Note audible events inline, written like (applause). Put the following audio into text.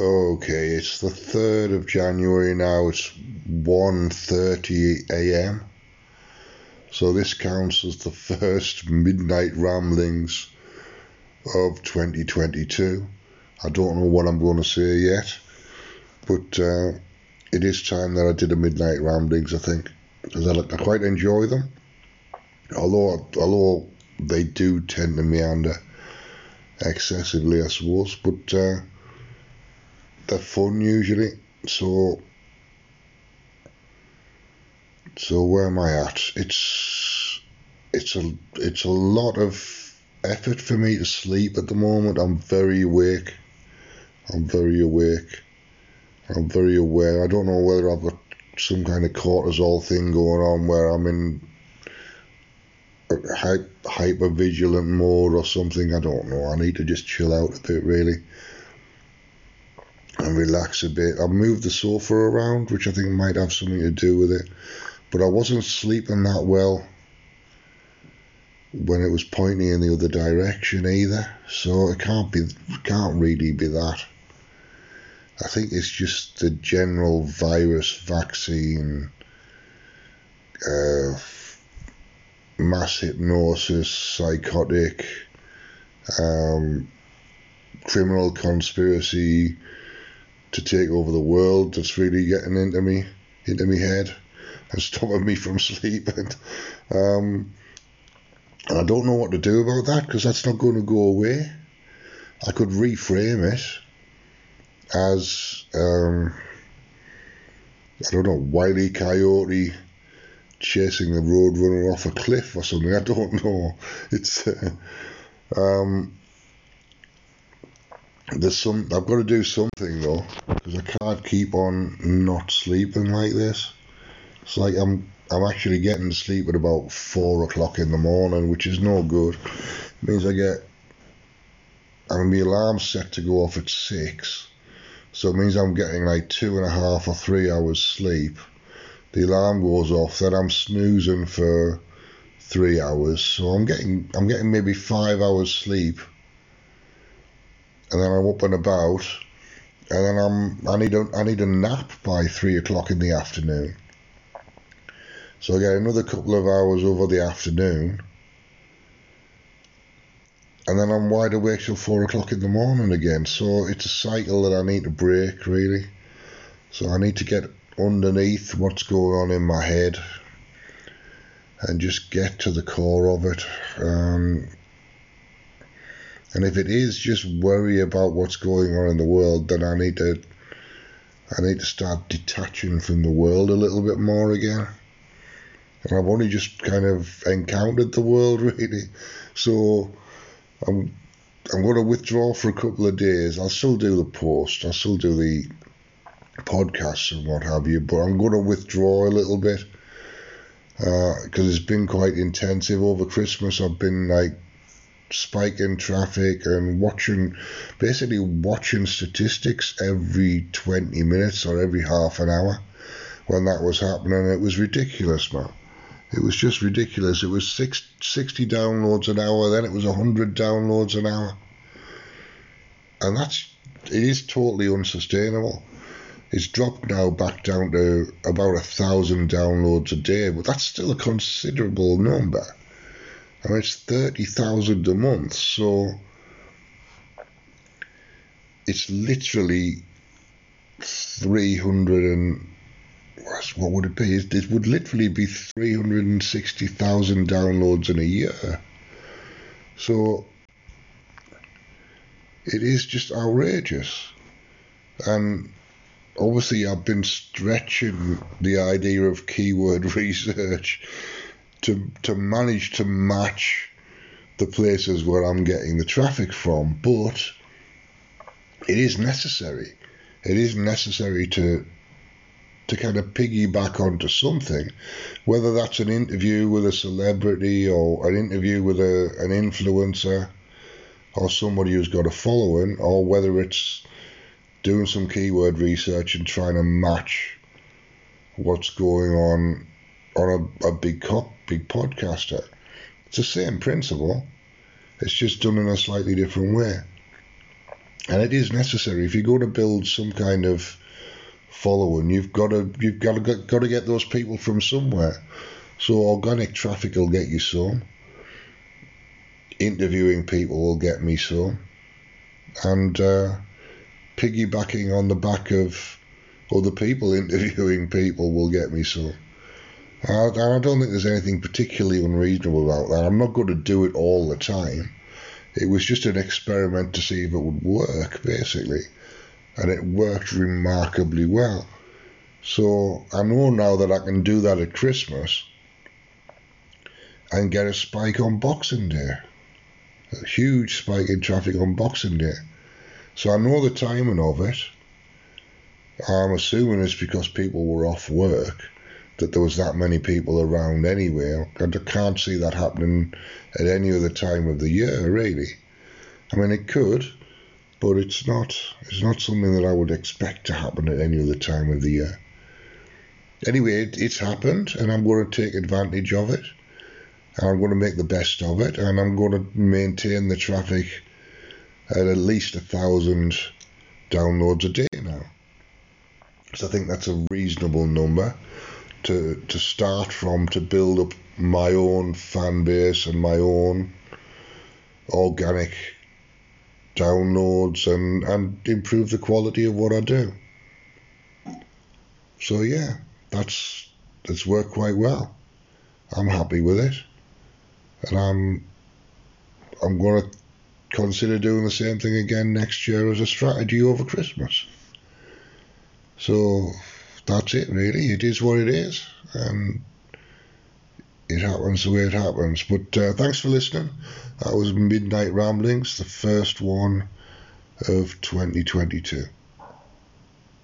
Okay, it's the 3rd of January now. It's 1.30 a.m. So this counts as the first midnight ramblings of 2022. I don't know what I'm going to say yet, but uh, it is time that I did a midnight ramblings, I think, because I, I quite enjoy them. Although, although they do tend to meander excessively, I suppose, but uh, they're fun usually. So, so where am I at? It's it's a it's a lot of effort for me to sleep at the moment. I'm very awake. I'm very awake. I'm very aware. I don't know whether I've got some kind of cortisol thing going on where I'm in hyper vigilant mode or something. I don't know. I need to just chill out a bit, really and relax a bit. I moved the sofa around, which I think might have something to do with it. But I wasn't sleeping that well when it was pointing in the other direction either. So it can't be, can't really be that. I think it's just the general virus vaccine, uh, mass hypnosis, psychotic, um, criminal conspiracy to take over the world that's really getting into me, into me head, and (laughs) stopping me from sleeping. Um, and I don't know what to do about that because that's not going to go away. I could reframe it as um, I don't know, Wiley Coyote chasing the roadrunner off a cliff or something. I don't (laughs) know. It's uh, um, there's some I've got to do something though because I can't keep on not sleeping like this. It's like I'm I'm actually getting sleep at about four o'clock in the morning, which is no good. It means I get I mean my alarm's set to go off at six. So it means I'm getting like two and a half or three hours sleep. The alarm goes off, then I'm snoozing for three hours. So I'm getting I'm getting maybe five hours sleep and then I'm up and about, and then I'm I need a I need a nap by three o'clock in the afternoon. So I get another couple of hours over the afternoon, and then I'm wide awake till four o'clock in the morning again. So it's a cycle that I need to break really. So I need to get underneath what's going on in my head and just get to the core of it. Um, and if it is just worry about what's going on in the world, then I need to I need to start detaching from the world a little bit more again. And I've only just kind of encountered the world (laughs) really. So I'm I'm to withdraw for a couple of days. I'll still do the post. I'll still do the podcasts and what have you, but I'm to withdraw a little bit because uh, it's been quite intensive over Christmas. I've been like spike in traffic and watching basically watching statistics every 20 minutes or every half an hour when that was happening. It was ridiculous man. It was just ridiculous. It was six, 60 downloads an hour then it was 100 downloads an hour. And that's it is totally unsustainable. It's dropped now back down to about a thousand downloads a day but that's still a considerable number it's 30,000 a month. So it's literally 300 and what would it be? It would literally be 360,000 downloads in a year. So it is just outrageous. And obviously, I've been stretching the idea of keyword (laughs) research to to manage to match the places where I'm getting the traffic from, but it is necessary. It is necessary to to kind of piggyback onto something, whether that's an interview with a celebrity or an interview with a, an influencer or somebody who's got a following, or whether it's doing some keyword research and trying to match what's going on on a, a big cop, big podcaster. It's the same principle. It's just done in a slightly different way. and it is necessary if you're going to build some kind of following. You've got to you've got to got, got to get those people from somewhere. So organic traffic will get you some. Interviewing people will get me some, and uh, piggybacking on the back of other people (laughs) interviewing people will get me some. And I don't think there's anything particularly unreasonable about that. I'm not going to do it all the time. It was just an experiment to see if it would work, basically. And it worked remarkably well. So I know now that I can do that at Christmas and get a spike on Boxing Day. A huge spike in traffic on Boxing Day. So I know the timing of it. I'm assuming it's because people were off work that there was that many people around anyway. I can't see that happening at any other time of the year, really. I mean, it could, but it's not. It's not something that I would expect to happen at any other time of the year. Anyway, it, it's happened, and I'm going to take advantage of it. And I'm going to make the best of it, and I'm going to maintain the traffic at at least a thousand downloads a day now. So I think that's a reasonable number to to start from to build up my own fan base and my own organic downloads and, and improve the quality of what I do. So yeah, that's that's worked quite well. I'm happy with it. And I'm I'm gonna consider doing the same thing again next year as a strategy over Christmas. So that's it, really. It is what it is, and it happens the way it happens. But uh, thanks for listening. That was Midnight Ramblings, the first one of 2022.